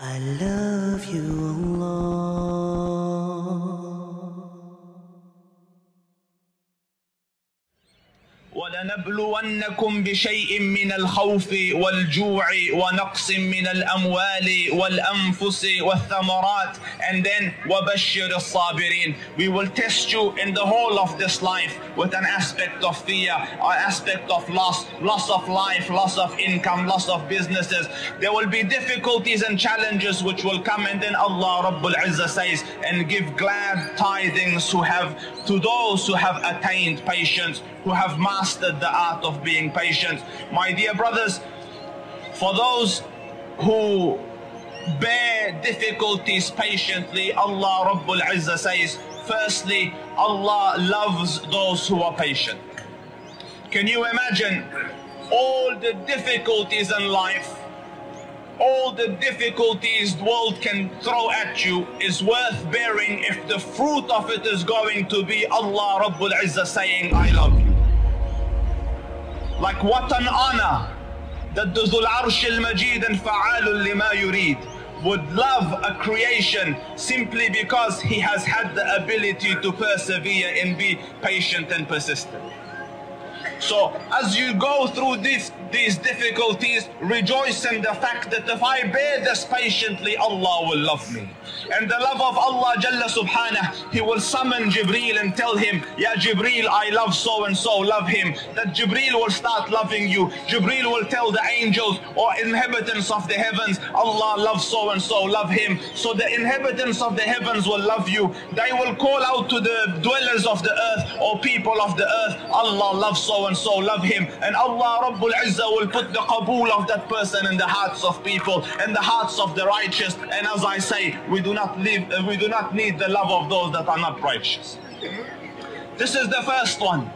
I love you, ولنبلونكم بشيء من الخوف والجوع ونقص من الأموال والأنفس والثمرات and then وبشر الصابرين we will test you in the whole of this life with an aspect of fear an aspect of loss loss of life loss of income loss of businesses there will be difficulties and challenges which will come and then Allah Rabbul Izzah says and give glad tidings who have to those who have attained patience who have mastered the art of being patient. My dear brothers, for those who bear difficulties patiently, Allah Rabbul Izzah says, firstly, Allah loves those who are patient. Can you imagine all the difficulties in life all the difficulties the world can throw at you is worth bearing if the fruit of it is going to be Allah Rabbul Izzah saying, I love you. Like what an honor that the Dhul Arsh al-Majid and Fa'alul lima yurid would love a creation simply because he has had the ability to persevere and be patient and persistent. So as you go through this, these difficulties, rejoice in the fact that if I bear this patiently, Allah will love me. And the love of Allah Jalla Subhanah, He will summon Jibreel and tell him, Ya Jibreel, I love so and so, love him. That Jibreel will start loving you. Jibreel will tell the angels or inhabitants of the heavens, Allah loves so and so, love him. So the inhabitants of the heavens will love you. They will call out to the dwellers of the earth or people of the earth, Allah loves so and so, love him. And Allah Rabbul Izzah will put the qabool of that person in the hearts of people, in the hearts of the righteous. And as I say, we do not live, uh, we do not need the love of those that are not righteous. This is the first one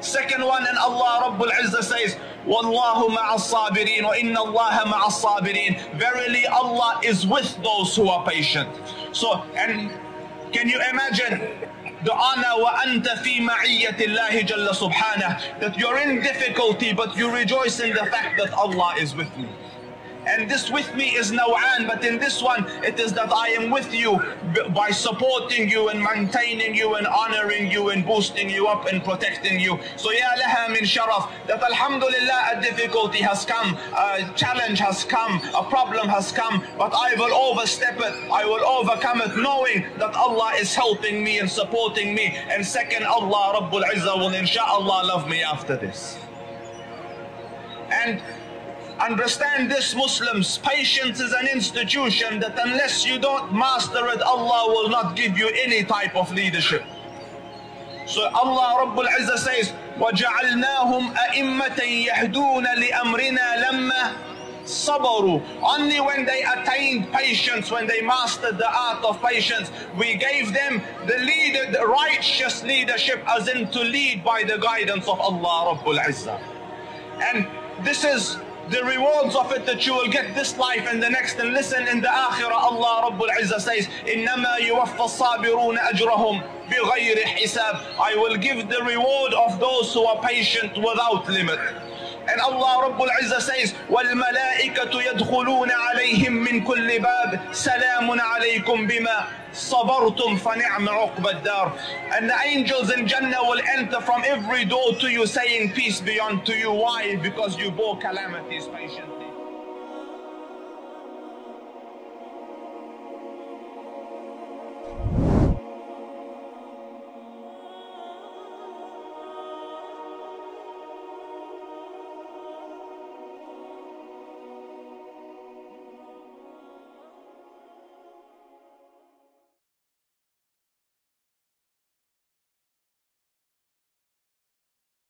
second one, and Allah Rabbul Izzah says, Wallahu ma'as sabirin wa inna Allah ma'as sabirin. Verily Allah is with those who are patient. So, and can you imagine that you're in difficulty but you rejoice in the fact that Allah is with me. And this with me is naw'an, but in this one, it is that I am with you by supporting you and maintaining you and honoring you and boosting you up and protecting you. So ya laha min sharaf, that alhamdulillah a difficulty has come, a challenge has come, a problem has come, but I will overstep it, I will overcome it knowing that Allah is helping me and supporting me. And second, Allah Rabbul Izzah will inshallah love me after this. And Understand this Muslims, patience is an institution that unless you don't master it, Allah will not give you any type of leadership. So Allah Rabbul Izzah says, وَجَعَلْنَاهُمْ أَئِمَّةً يَهْدُونَ لِأَمْرِنَا لَمَّا صبروا only when they attained patience when they mastered the art of patience we gave them the leader the righteous leadership as in to lead by the guidance of Allah Rabbul Izzah and this is the rewards of it that you will get this life and the next and listen in the akhirah Allah Rabbul Izzah says إنما يوفى الصابرون أجرهم بغير حساب I will give the reward of those who are patient without limit And Allah Rabbul Izzah says والملائكة يدخلون عليهم من كل باب سلام عليكم بما صبرتم فنعم عقب الدار and the angels in Jannah will enter from every door to you saying peace be unto you why because you bore calamities patiently